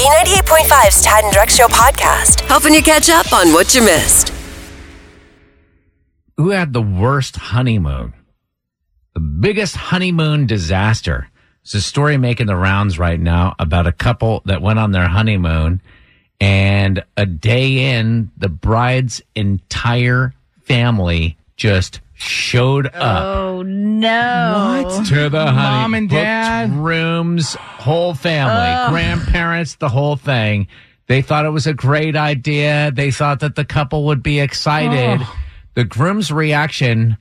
B98.5's Tad and Drex Show podcast, helping you catch up on what you missed. Who had the worst honeymoon? The biggest honeymoon disaster. It's a story making the rounds right now about a couple that went on their honeymoon and a day in, the bride's entire family just showed oh, up Oh no! What? to the honey. Mom and booked dad? rooms, whole family, grandparents, the whole thing. They thought it was a great idea. They thought that the couple would be excited. Oh. The groom's reaction,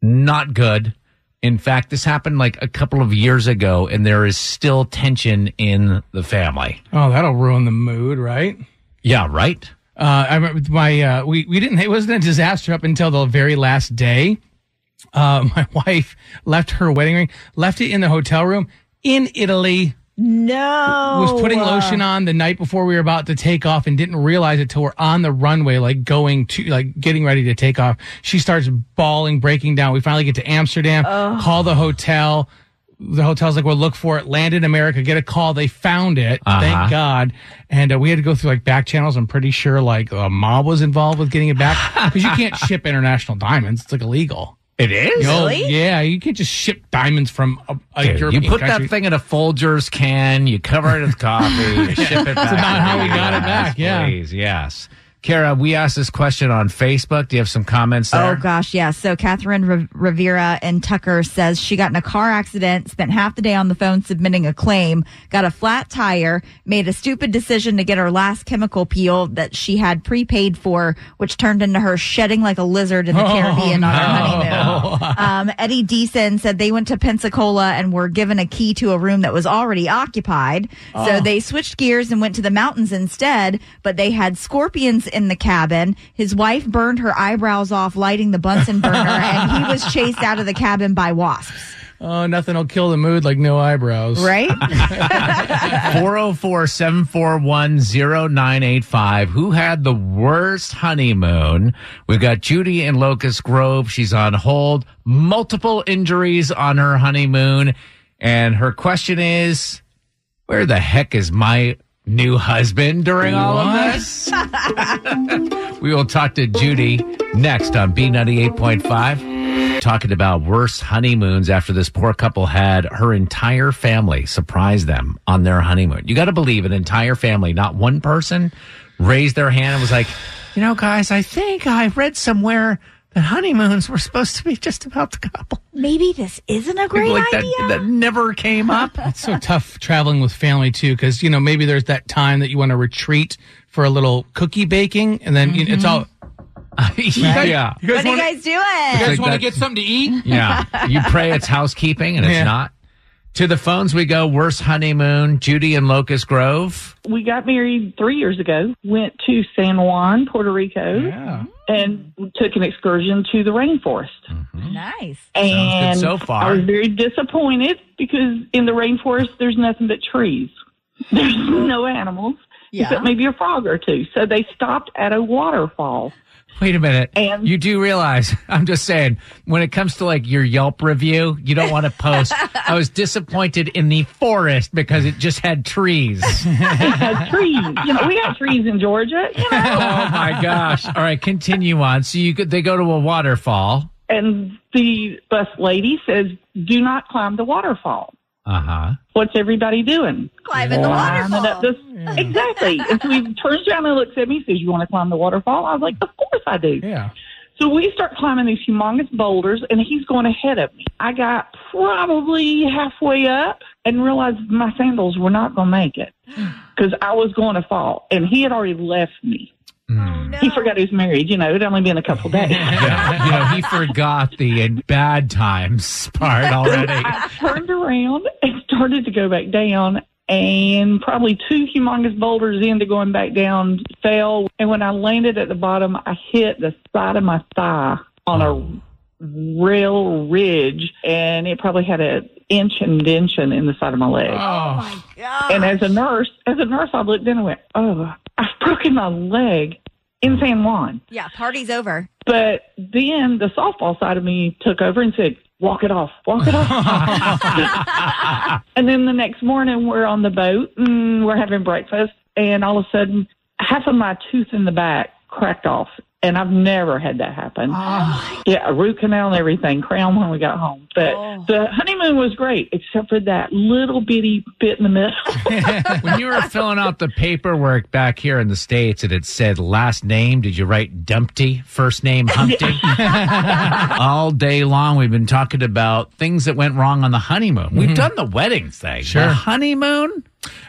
not good. In fact, this happened like a couple of years ago, and there is still tension in the family. Oh, that'll ruin the mood, right? Yeah, right? Uh, I remember my uh, we we didn't it wasn't a disaster up until the very last day. Uh, my wife left her wedding ring, left it in the hotel room in Italy. No, Was putting lotion on the night before we were about to take off and didn't realize it till we're on the runway, like going to like getting ready to take off. She starts bawling, breaking down. We finally get to Amsterdam, call the hotel. The hotel's like, "Well, look for it." Land in America, get a call. They found it, Uh-huh. thank God. And uh, we had to go through like back channels. I'm pretty sure like a mob was involved with getting it back because you can't ship international diamonds; it's like illegal. It is? No, yeah, you can't just ship diamonds from a, a Dude, you put country. that thing in a Folgers can, you cover it with coffee, you ship it back. That's not how we got it US, back, yeah. Please, yes. Kara, we asked this question on Facebook. Do you have some comments there? Oh gosh, yeah. So Catherine Riv- Rivera and Tucker says she got in a car accident, spent half the day on the phone submitting a claim, got a flat tire, made a stupid decision to get her last chemical peel that she had prepaid for, which turned into her shedding like a lizard in the Caribbean on her honeymoon. Um, Eddie Deason said they went to Pensacola and were given a key to a room that was already occupied. So they switched gears and went to the mountains instead, but they had scorpions in the cabin. His wife burned her eyebrows off lighting the Bunsen burner and he was chased out of the cabin by wasps. Oh, nothing will kill the mood like no eyebrows. Right? 404 741 0985. Who had the worst honeymoon? We've got Judy in Locust Grove. She's on hold. Multiple injuries on her honeymoon. And her question is Where the heck is my new husband during all of this? we will talk to Judy next on B98.5 talking about worse honeymoons after this poor couple had her entire family surprise them on their honeymoon. You got to believe an entire family, not one person, raised their hand and was like, you know, guys, I think I read somewhere that honeymoons were supposed to be just about the couple. Maybe this isn't a great like idea. that, that never came up. It's so tough traveling with family too, because you know maybe there's that time that you want to retreat for a little cookie baking, and then you know, it's all. yeah. You guys what are you wanna- guys doing? You guys Like want to get something to eat? Yeah. You pray it's housekeeping and it's Yeah. not. To the phones we go. Worst honeymoon. Judy and Locust Grove. we got married three years ago. Went to San Juan, Puerto Rico, Yeah. and took an excursion to the rainforest. Mm-hmm. nice. And so far. I was very disappointed because in the rainforest there's nothing but trees. There's no animals Yeah. except maybe a frog or two. So they stopped at a waterfall. Wait a minute. And- you do realize, I'm just saying, when it comes to like your Yelp review, you don't want to post. I was disappointed in the forest because it just had trees. It had trees. You know, we have trees in Georgia. You know, oh my gosh. All right, continue on. So you could, they go to a waterfall. and the bus lady says, "Do not climb the waterfall." Uh huh. What's everybody doing? Climbing the Climbing waterfall. up this- Exactly. and so he turns around and looks at me and says, You want to climb the waterfall? I was like, Of course I do. Yeah. So we start climbing these humongous boulders, and he's going ahead of me. I got probably halfway up and realized my sandals were not going to make it because I was going to fall. And he had already left me. He forgot he was married. You know, it'd only been a couple days. Yeah, you know, he forgot the uh, bad times part already. I turned around and started to go back down, and probably two humongous boulders into going back down fell. And when I landed at the bottom, I hit the side of my thigh on a real ridge, and it probably had an inch and indention in the side of my leg. Oh, oh my God. And as a nurse, as a nurse, I looked in and went, "Oh, I've broken my leg in San Juan." Yeah, party's over. But then the softball side of me took over and said, "Walk it off, walk it off." and then the next morning, we're on the boat and we're having breakfast, and all of a sudden, half of my tooth in the back cracked off. And I've never had that happen. Ah. Yeah, a root canal and everything, crown when we got home. But oh. the honeymoon was great, except for that little bitty bit in the middle. when you were filling out the paperwork back here in the States and it said last name, did you write Dumpty, first name Humpty? All day long, we've been talking about things that went wrong on the honeymoon. We've mm-hmm. done the wedding thing. Sure. The honeymoon?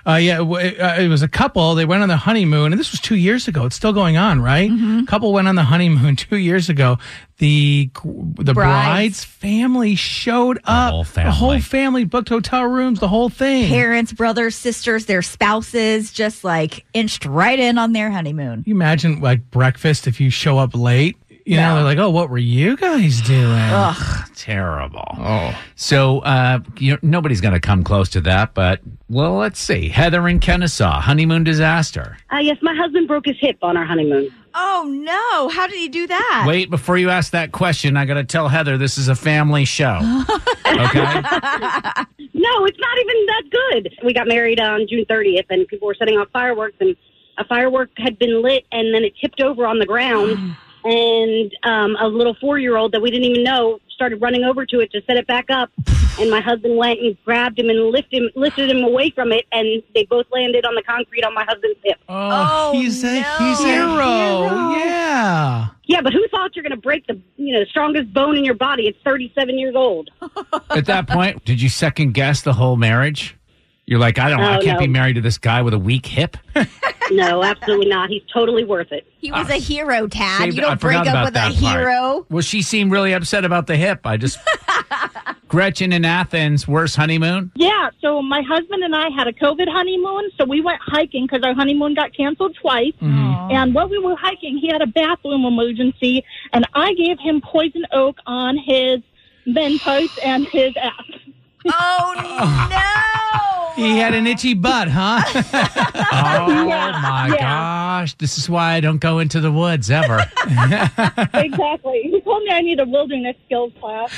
Uh, yeah, w- uh, it was a couple. They went on the honeymoon, and this was two years ago. It's still going on, right? Couple went on the honeymoon two years ago. The the bride's, Brides. family showed up. whole The whole family. family booked hotel rooms. The whole thing. Parents, brothers, sisters, their spouses just like inched right in on their honeymoon. you imagine like breakfast if you show up late? You know, they're like, "Oh, what were you guys doing?" Ugh, terrible. Oh, So, uh, you know, nobody's going to come close to that, but, well, let's see. Heather in Kennesaw, honeymoon disaster. Uh, yes, my husband broke his hip on our honeymoon. Oh no! How did he do that? Wait, before you ask that question, I got to tell Heather this is a family show. Okay? No, it's not even that good. We got married on June 30th, and people were setting off fireworks, and a firework had been lit, and then it tipped over on the ground, and um, a little four-year-old that we didn't even know started running over to it to set it back up. And my husband went and grabbed him and lifted him, lifted him away from it, and they both landed on the concrete on my husband's hip. Oh, he's a no. he's a hero. Hero. Yeah. Yeah, but who thought you're going to break the you know strongest bone in your body? It's 37 years old. At that point, did you second guess the whole marriage? You're like, I don't, I Oh, can't no. be married to this guy with a weak hip. No, absolutely not. He's totally worth it. He was a hero, Tad. Saved- you don't I break up with a that part. hero. Well, she seemed really upset about the hip. I just, Gretchen in Athens, worst honeymoon. Yeah, so my husband and I had a COVID honeymoon, so we went hiking because our honeymoon got canceled twice. Mm-hmm. And while we were hiking, he had a bathroom emergency, and I gave him poison oak on his Mentos and his ass. Oh no! He had an itchy butt, huh? Oh my yeah. gosh. This is why I don't go into the woods ever. exactly. He told me I need a wilderness skills class.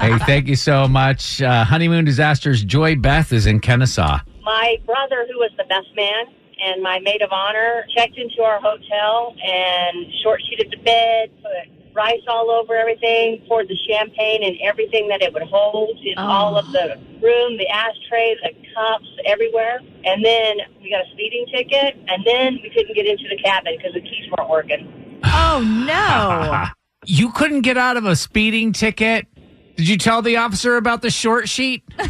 hey, thank you so much. Uh, honeymoon disasters. Joy Beth is in Kennesaw. my brother, who was the best man, and my maid of honor checked into our hotel and short sheeted the bed, put rice all over everything, poured the champagne and everything that it would hold in oh. all of the room, the ashtray, the cups, everywhere. And then we got a speeding ticket, and then we couldn't get into the cabin because the keys weren't working. Oh no! You couldn't get out of a speeding ticket. Did you tell the officer about the short sheet?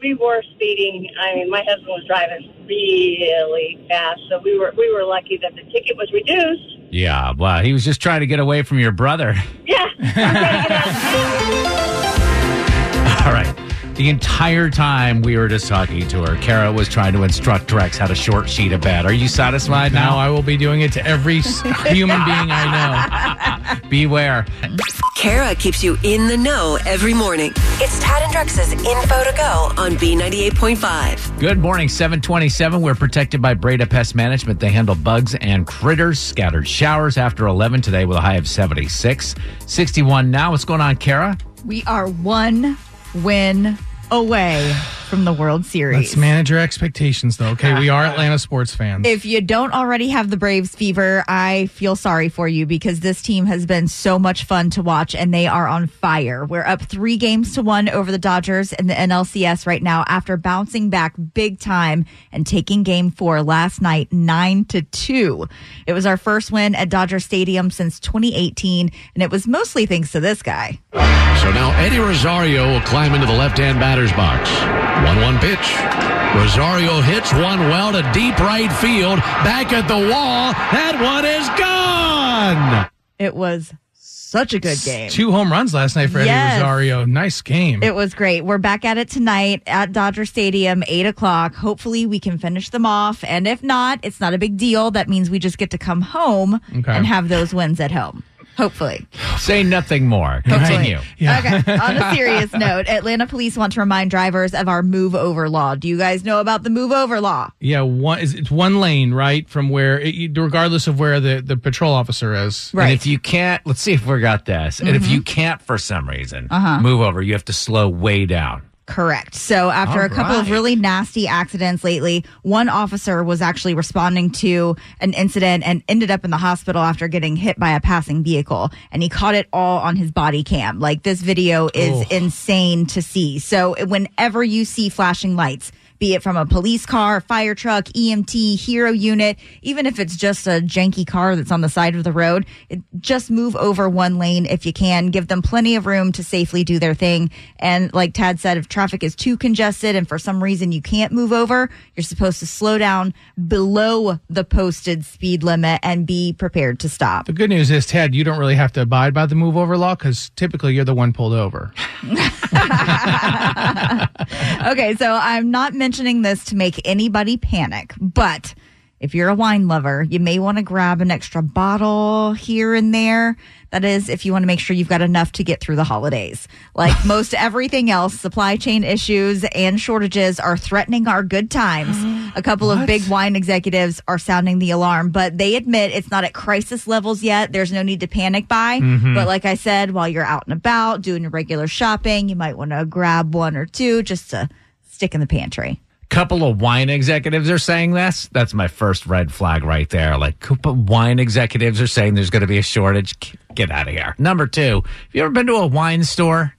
We were speeding. I mean, my husband was driving really fast, so we were we were lucky that the ticket was reduced. Yeah, well, he was just trying to get away from your brother. Yeah. All right. The entire time we were just talking to her, Kara was trying to instruct Drex how to short sheet a bed. Are you satisfied now now? I will be doing it to every human being I know. Beware. Kara keeps you in the know every morning. It's Tad and Drex's info to go on B98.5. Good morning, 727. We're protected by Breda Pest Management. They handle bugs and critters. Scattered showers after 11 today with a high of 76. 61 now. What's going on, Kara? we are one win away from the World. Series. Let's manage your expectations, though. Okay, we are Atlanta sports fans. If you don't already have the Braves fever, I feel sorry for you because this team has been so much fun to watch and they are on fire. We're up three games to one over the Dodgers in the NLCS right now after bouncing back big time and taking game four last night, nine to two. It was our first win at Dodger Stadium since 2018, and it was mostly thanks to this guy. So now Eddie Rosario will climb into the left-hand batter's box. 1-1 pitch. Rosario hits one well to deep right field. Back at the wall. That one is gone. It was such a good game. Two home runs last night for Eddie Yes. Rosario. Nice game. It was great. We're back at it tonight at Dodger Stadium, eight o'clock. Hopefully, we can finish them off. And if not, it's not a big deal. That means we just get to come home Okay. and have those wins at home. Hopefully. Say nothing more. Hopefully. Continue. Okay. On a serious note, Atlanta police want to remind drivers of our move over law. Do you guys know about the move over law? yeah, one is it's one lane right from where, it, regardless of where the, the patrol officer is. Right. And if you can't, let's see if we got this. And if you can't, for some reason, Mm-hmm. Uh-huh. move over, you have to slow way down. Correct. So after All a couple of really nasty accidents lately, one officer was actually responding to an incident and ended up in the hospital after getting hit by a passing vehicle. And he caught it all on his body cam. Like this video is Oh. insane to see. So whenever you see flashing lights, be it from a police car, fire truck, EMT, hero unit, even if it's just a janky car that's on the side of the road, it, just move over one lane if you can. Give them plenty of room to safely do their thing. And like Tad said, if traffic is too congested and for some reason you can't move over, you're supposed to slow down below the posted speed limit and be prepared to stop. The good news is, Tad, you don't really have to abide by the move over law because typically you're the one pulled over. okay, so I'm not mentioning this to make anybody panic, but if you're a wine lover, you may want to grab an extra bottle here and there. That is, if you want to make sure you've got enough to get through the holidays. Like most everything else, supply chain issues and shortages are threatening our good times. A couple of big wine executives are sounding the alarm, but they admit it's not at crisis levels yet. There's no need to panic buy. Mhm. But like I said, while you're out and about doing your regular shopping, you might want to grab one or two just to stick in the pantry. couple of wine executives are saying this. That's my first red flag right there. Like, wine executives are saying there's going to be a shortage. Get out of here. Number two, have you ever been to a wine store?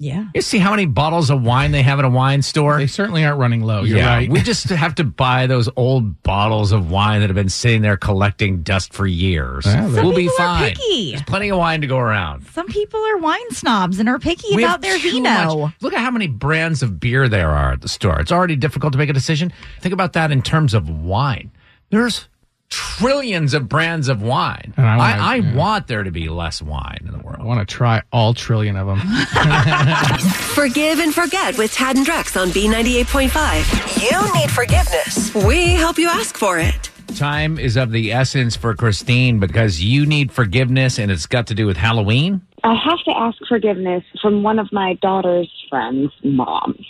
Yeah. You see how many bottles of wine they have at a wine store? They certainly aren't running low. You're yeah, right. we just have to buy those old bottles of wine that have been sitting there collecting dust for years. Some we'll be people are fine. picky. There's plenty of wine to go around. Some people are wine snobs and are picky We about their too vino. much- Look at how many brands of beer there are at the store. It's already difficult to make a decision. Think about that in terms of wine. There's trillions of brands of wine. And I I, wanna- I, yeah. want there to be less wine in the world. I want to try all trillion of them. Forgive and forget with Tad and Drex on B98.5. You need forgiveness. We help you ask for it. Time is of the essence for Christine because you need forgiveness and it's got to do with Halloween. I have to ask forgiveness from one of my daughter's friends' moms.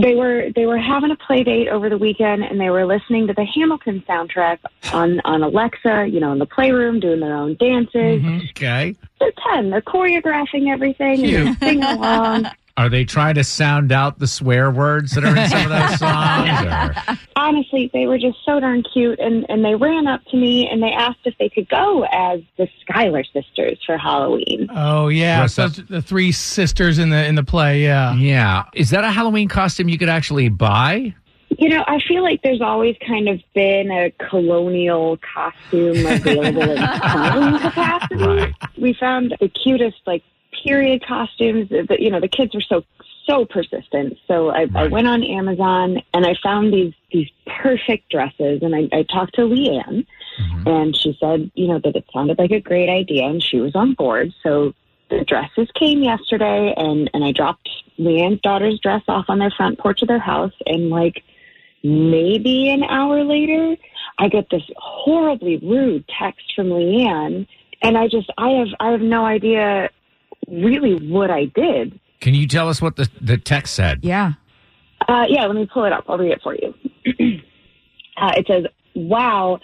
They were they were having a play date over the weekend and they were listening to the Hamilton soundtrack on on Alexa, you know, in the playroom, doing their own dances. Mm-hmm. Okay. They're ten. They're choreographing everything and they're singing along. Are they trying to sound out the swear words that are in some of those songs? Or? Honestly, they were just so darn cute and, and they ran up to me and they asked if they could go as the Schuyler sisters for Halloween. Oh yeah, Marissa. so the three sisters in the in the play. Yeah, Yeah. Is that a Halloween costume you could actually buy? You know, I feel like there's always kind of been a colonial costume available in some capacity. Right. We found the cutest, like, period costumes. That you know, the kids were so so persistent. So I, I went on Amazon and I found these these perfect dresses, and I, I talked to Leanne, mm-hmm. and she said, you know, that it sounded like a great idea, and she was on board. So the dresses came yesterday, and and I dropped Leanne's daughter's dress off on their front porch of their house, and like maybe an hour later, I get this horribly rude text from Leanne, and I just I have I have no idea really what I did. Can you tell us what the, the text said? Yeah. Uh, yeah, let me pull it up. I'll read it for you. uh, it says, "Wow,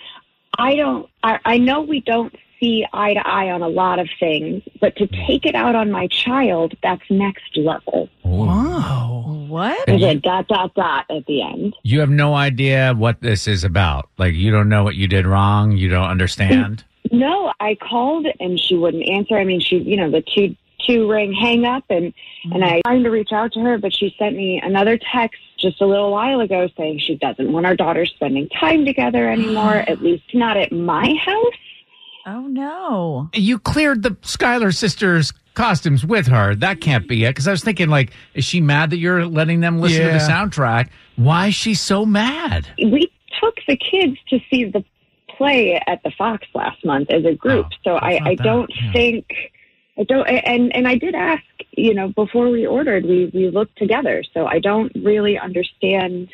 I don't. I, I know we don't see eye to eye on a lot of things, but to take it out on my child, that's next level." Wow. What? There's a dot dot dot at the end. You have no idea what this is about. Like, you don't know what you did wrong. You don't understand. No, I called and she wouldn't answer. I mean, she, you know, the two two ring hang up, and and mm-hmm. I trying to reach out to her, but she sent me another text just a little while ago saying she doesn't want our daughters spending time together anymore. at least not at my house. Oh no. You cleared the Schuyler sisters costumes with her. That can't be it. Because I was thinking, like, is she mad that you're letting them listen to the soundtrack? Why is she so mad? We took the kids to see the play at the Fox last month as a group, oh, so I, I that, don't yeah. think I don't, and and I did ask, you know, before we ordered, we we looked together, so I don't really understand.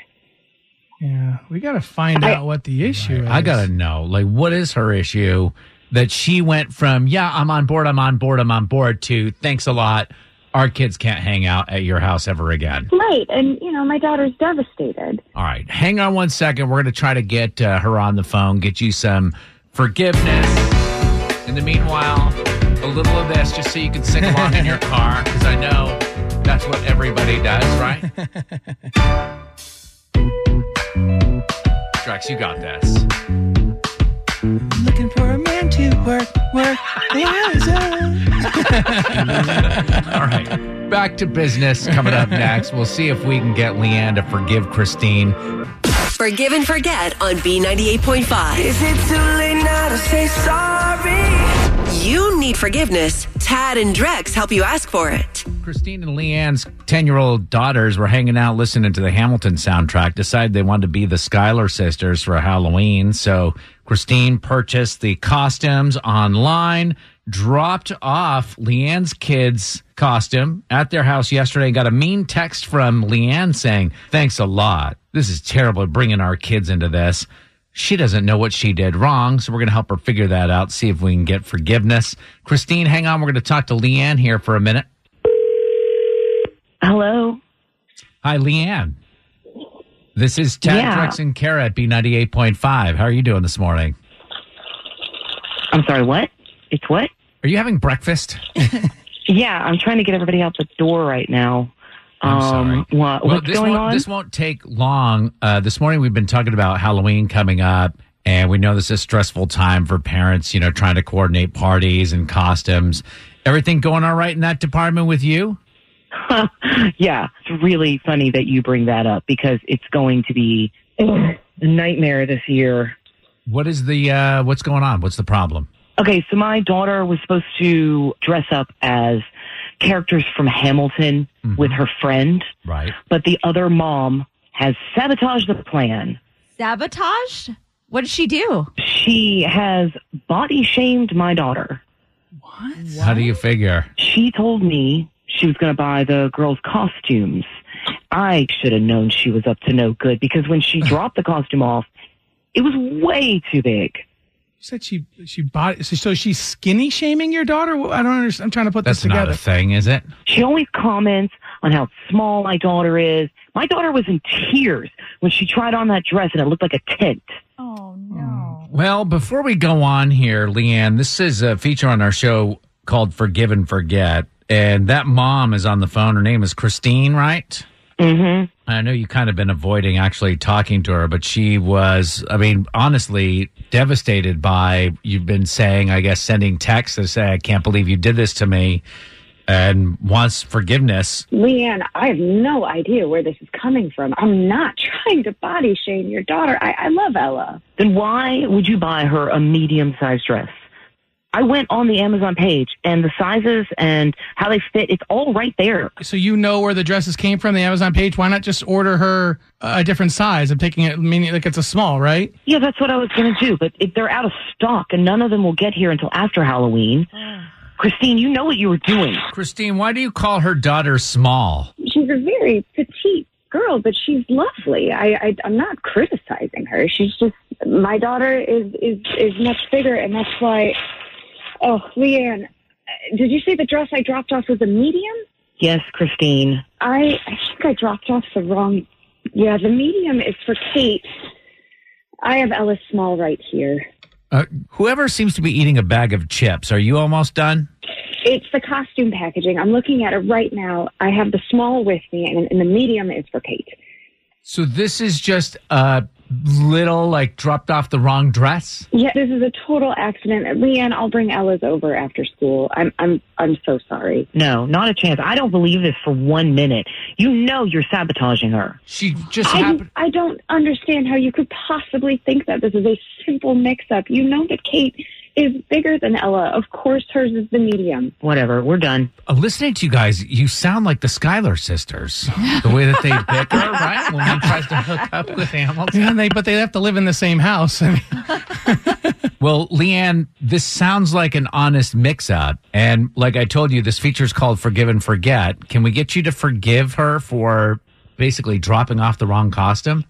Yeah, we got to find I- out what the issue is. I gotta know, like, what is her issue that she went from, yeah, I'm on board, I'm on board, I'm on board, to thanks a lot. Our kids can't hang out at your house ever again. Right, and you know, my daughter's devastated. All right, hang on one second. We're going to try to get uh, her on the phone, get you some forgiveness. In the meanwhile, a little of this just so you can sing along in your car, because I know that's what everybody does, right? Drex, you got this. Looking for a man to work, work, All right, back to business coming up next. We'll see if we can get Leanne to forgive Christine. Forgive and forget on B98.5. Is it too late now to say sorry? You need forgiveness. Tad and Drex help you ask for it. Christine and Leanne's 10 year old daughters were hanging out listening to the Hamilton soundtrack, decided they wanted to be the Schuyler sisters for Halloween. So Christine purchased the costumes online, dropped off Leanne's kids' costume at their house yesterday, and got a mean text from Leanne saying, Thanks a lot. This is terrible bringing our kids into this. She doesn't know what she did wrong, so we're going to help her figure that out, see if we can get forgiveness. Christine, hang on. We're going to talk to Leanne here for a minute. Hello. Hi, Leanne. This is Tad Yeah. Drex and Kara at B98.5. How are you doing this morning? I'm sorry, what? It's what? Are you having breakfast? Yeah, I'm trying to get everybody out the door right now. I'm sorry. Um, what, Well, what's this going won't, on? This won't take long. Uh, this morning we've been talking about Halloween coming up, and we know this is a stressful time for parents, you know, trying to coordinate parties and costumes. Everything going all right in that department with you? yeah, it's really funny that you bring that up because it's going to be a nightmare this year. What is the uh, what's going on? What's the problem? Okay, so my daughter was supposed to dress up as characters from Hamilton mm-hmm. with her friend, Right. but the other mom has sabotaged the plan. Sabotage? What did she do? She has body shamed my daughter. What? How do you figure? She told me she was going to buy the girls' costumes. I should have known she was up to no good because when she dropped the costume off, it was way too big. You said she she bought so, so she's skinny shaming your daughter. I don't understand. I'm trying to put That's this not a thing, is it? She always comments on how small my daughter is. My daughter was in tears when she tried on that dress and it looked like a tent. Oh no. Well, before we go on here, Leanne, this is a feature on our show called Forgive and Forget. And that mom is on the phone. Her name is Christine, right? Mm-hmm. I know you kind of been avoiding actually talking to her, but she was, I mean, honestly devastated by, you've been saying, I guess, sending texts to say, I can't believe you did this to me and wants forgiveness. Leanne, I have no idea where this is coming from. I'm not trying to body shame your daughter. I, I love Ella. Then why would you buy her a medium sized dress? I went on the Amazon page and the sizes and how they fit, it's all right there. So you know where the dresses came from, the Amazon page. Why not just order her a different size? I'm taking it, meaning like it's a small, right? Yeah, that's what I was going to do, but if they're out of stock and none of them will get here until after Halloween. Christine, you know what you were doing. Christine, why do you call her daughter small? She's a very petite girl, but she's lovely. I, I I'm not criticizing her. She's just my daughter is is is much bigger, and that's why. Oh, Leanne, uh, did you say the dress I dropped off was a medium? Yes, Christine. I I think I dropped off the wrong. Yeah, the medium is for Kate. I have Ella's Small right here. Uh, whoever seems to be eating a bag of chips, are you almost done? It's the costume packaging. I'm looking at it right now. I have the small with me, and, and the medium is for Kate. So this is just a little like dropped off the wrong dress? Yeah, this is a total accident. Leanne, I'll bring Ella's over after school. I'm I'm I'm so sorry. No, not a chance. I don't believe this for one minute. You know you're sabotaging her. She just I, I don't understand how you could possibly think that this is a simple mix-up. You know that Kate is bigger than Ella. Of course, hers is the medium. Whatever, we're done. Uh, listening to you guys, you sound like the Schuyler sisters. The way that they bicker, right? When one tries to hook up with Hamilton. Yeah, they, but they have to live in the same house. I mean, Well, Leanne, this sounds like an honest mix up. And like I told you, this feature is called Forgive and Forget. Can we get you to forgive her for basically dropping off the wrong costume?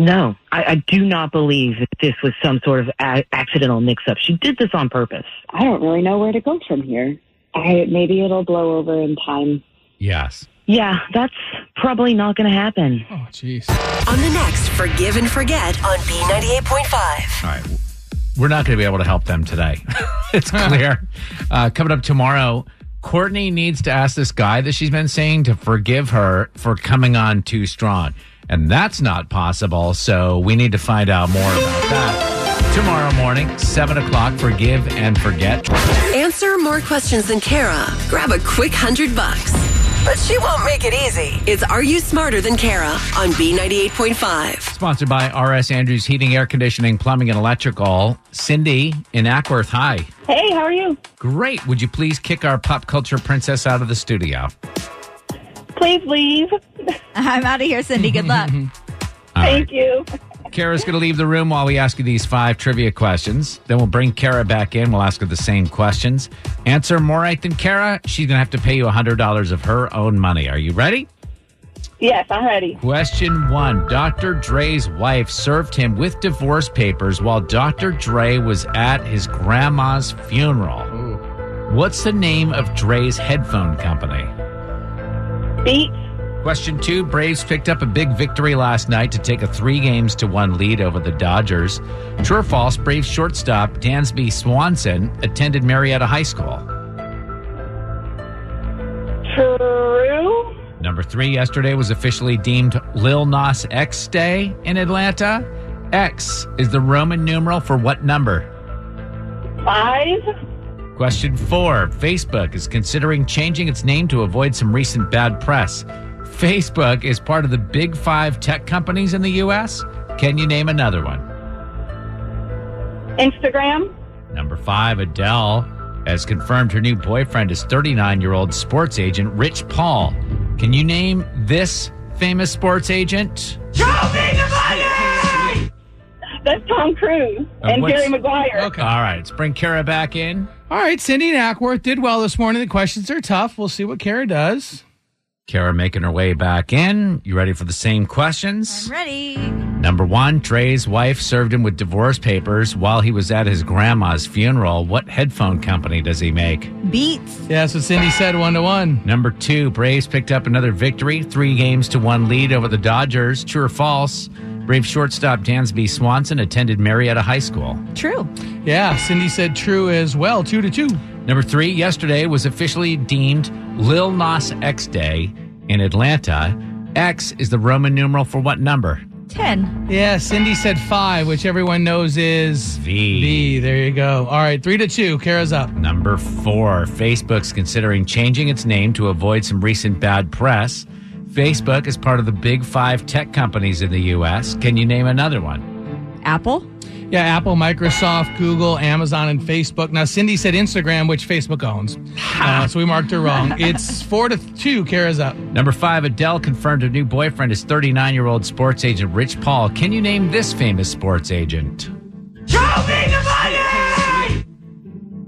No, I, I do not believe that this was some sort of a- accidental mix-up. She did this on purpose. I don't really know where to go from here. I maybe it'll blow over in time. Yes. Yeah, that's probably not going to happen. Oh, jeez. On the next Forgive and Forget on B98.5. All right. We're not going to be able to help them today. it's clear. Uh, coming up tomorrow, Courtney needs to ask this guy that she's been seeing to forgive her for coming on too strong. And that's not possible. So we need to find out more about that. Tomorrow morning, 7 o'clock, Forgive and Forget. Answer more questions than Kara. Grab a quick hundred bucks. But she won't make it easy. It's Are You Smarter Than Kara on B98.5. Sponsored by RS Andrews Heating, Air Conditioning, Plumbing, and Electrical. Cindy in Acworth, hi. Hey, how are you? Great. Would you please kick our pop culture princess out of the studio? Please leave. I'm out of here, Cindy. Good luck. All right. Thank you. Kara's going to leave the room while we ask you these five trivia questions. Then we'll bring Kara back in. We'll ask her the same questions. Answer more right than Kara, she's going to have to pay you $100 of her own money. Are you ready? Yes, I'm ready. Question one Dr. Dre's wife served him with divorce papers while Dr. Dre was at his grandma's funeral. What's the name of Dre's headphone company? Beats. Question two Braves picked up a big victory last night to take a three games to one lead over the Dodgers. True or false, Braves shortstop Dansby Swanson attended Marietta High School. True. Number three, yesterday was officially deemed Lil Nas X Day in Atlanta. X is the Roman numeral for what number? Five. Question four Facebook is considering changing its name to avoid some recent bad press. Facebook is part of the big five tech companies in the U.S. Can you name another one? Instagram. Number five, Adele has confirmed her new boyfriend is 39 year old sports agent Rich Paul. Can you name this famous sports agent? That's Tom Cruise Uh, and what's- Jerry Maguire. Okay. All right, let's bring Kara back in. All right, Cindy and Acworth did well this morning. The questions are tough. We'll see what Kara does. Kara making her way back in. You ready for the same questions? I'm ready. Number one, Dre's wife served him with divorce papers while he was at his grandma's funeral. What headphone company does he make? Beats. Yeah, that's what Cindy said, one to one. Number two, Braves picked up another victory, three games to one lead over the Dodgers. True or false? Brave shortstop Dansby Swanson attended Marietta High School. True. Yeah, Cindy said true as well, two to two. Number three, yesterday was officially deemed Lil Nas X Day in Atlanta. X is the Roman numeral for what number? 10. Yeah, Cindy said five, which everyone knows is V. V. There you go. All right, three to two. Kara's up. Number four, Facebook's considering changing its name to avoid some recent bad press. Facebook is part of the big five tech companies in the U.S. Can you name another one? Apple. Yeah, Apple, Microsoft, Google, Amazon, and Facebook. Now, Cindy said Instagram, which Facebook owns. Uh, so we marked her wrong. It's four to two. Kara's up. Number five, Adele confirmed her new boyfriend is 39 year old sports agent Rich Paul. Can you name this famous sports agent?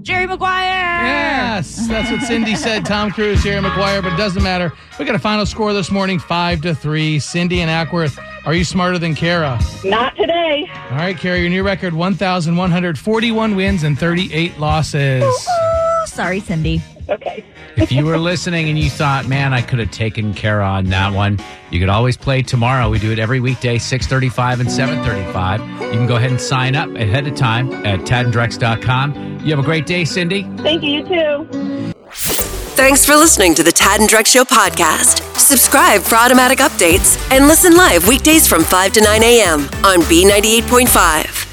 Jerry Maguire. Yes, that's what Cindy said. Tom Cruise, Jerry Maguire, but it doesn't matter. We got a final score this morning, five to three. Cindy and Acworth, are you smarter than Kara? Not today. All right, Kara, your new record: one thousand one hundred forty-one wins and thirty-eight losses. Ooh, sorry, Cindy. Okay. If you were listening and you thought, man, I could have taken Kara on that one, you could always play tomorrow. We do it every weekday, 635 and 735. You can go ahead and sign up ahead of time at tadandrex.com. You have a great day, Cindy. Thank you, you too. Thanks for listening to the Tad and Drex Show podcast. Subscribe for automatic updates and listen live weekdays from 5 to 9 a.m. on B98.5.